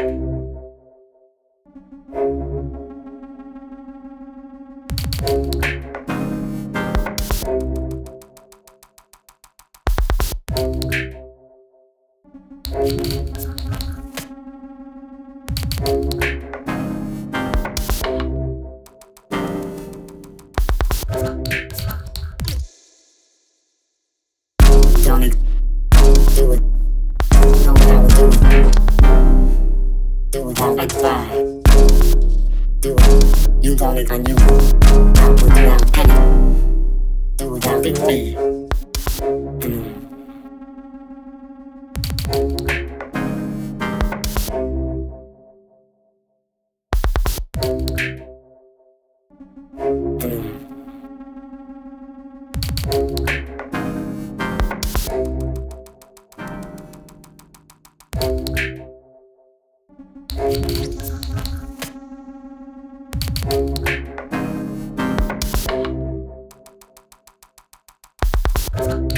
Don't do it. Don't make five. Do it. You got it on you. Not without penny. Do it me. Blue. Blue.